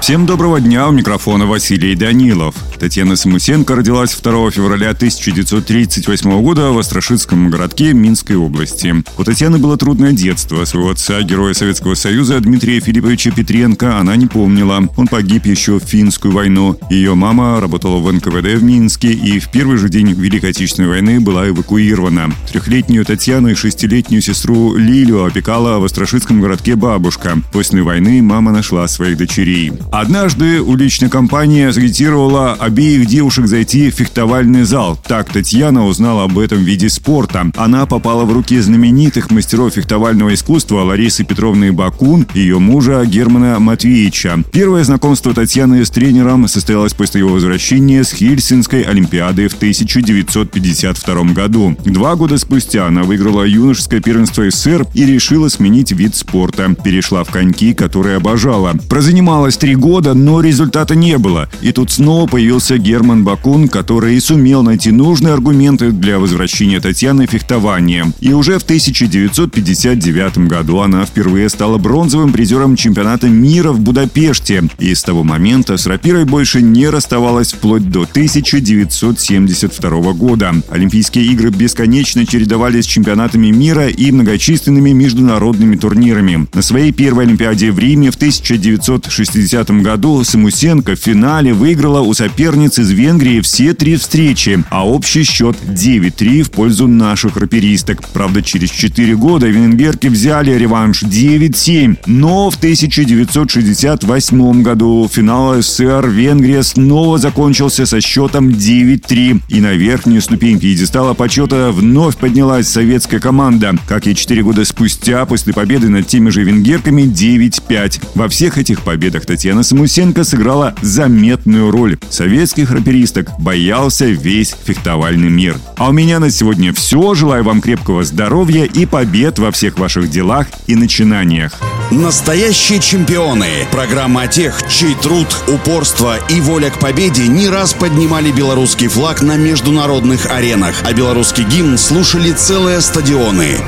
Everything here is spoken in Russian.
Всем доброго дня, у микрофона Василий Данилов. Татьяна Самусенко родилась 2 февраля 1938 года в Острашицком городке Минской области. У Татьяны было трудное детство. Своего отца, героя Советского Союза Дмитрия Филипповича Петренко, она не помнила. Он погиб еще в финскую войну. Ее мама работала в НКВД в Минске и в первый же день Великой Отечественной войны была эвакуирована. Трехлетнюю Татьяну и шестилетнюю сестру Лилю опекала в Острашицком городке бабушка. После войны мама нашла своих дочерей. Однажды уличная компания сагитировала обеих девушек зайти в фехтовальный зал. Так Татьяна узнала об этом виде спорта. Она попала в руки знаменитых мастеров фехтовального искусства Ларисы Петровны Бакун и ее мужа Германа Матвеевича. Первое знакомство Татьяны с тренером состоялось после его возвращения с Хельсинской Олимпиады в 1952 году. Два года спустя она выиграла юношеское первенство СССР и решила сменить вид спорта. Перешла в коньки, которые обожала. Прозанималась три года но результата не было. И тут снова появился Герман Бакун, который и сумел найти нужные аргументы для возвращения Татьяны в фехтование. И уже в 1959 году она впервые стала бронзовым призером чемпионата мира в Будапеште. И с того момента с рапирой больше не расставалась вплоть до 1972 года. Олимпийские игры бесконечно чередовались с чемпионатами мира и многочисленными международными турнирами. На своей первой Олимпиаде в Риме в 1960 году Самусенко в финале выиграла у соперниц из Венгрии все три встречи, а общий счет 9-3 в пользу наших раперисток. Правда, через 4 года венгерки взяли реванш 9-7, но в 1968 году финал СССР Венгрия снова закончился со счетом 9-3, и на верхнюю ступень пьедестала почета вновь поднялась советская команда, как и 4 года спустя после победы над теми же венгерками 9-5. Во всех этих победах Татьяна Самусенко сыграла заметную роль. Советских раперисток боялся весь фехтовальный мир. А у меня на сегодня все. Желаю вам крепкого здоровья и побед во всех ваших делах и начинаниях. Настоящие чемпионы. Программа о тех, чей труд, упорство и воля к победе не раз поднимали белорусский флаг на международных аренах, а белорусский гимн слушали целые стадионы.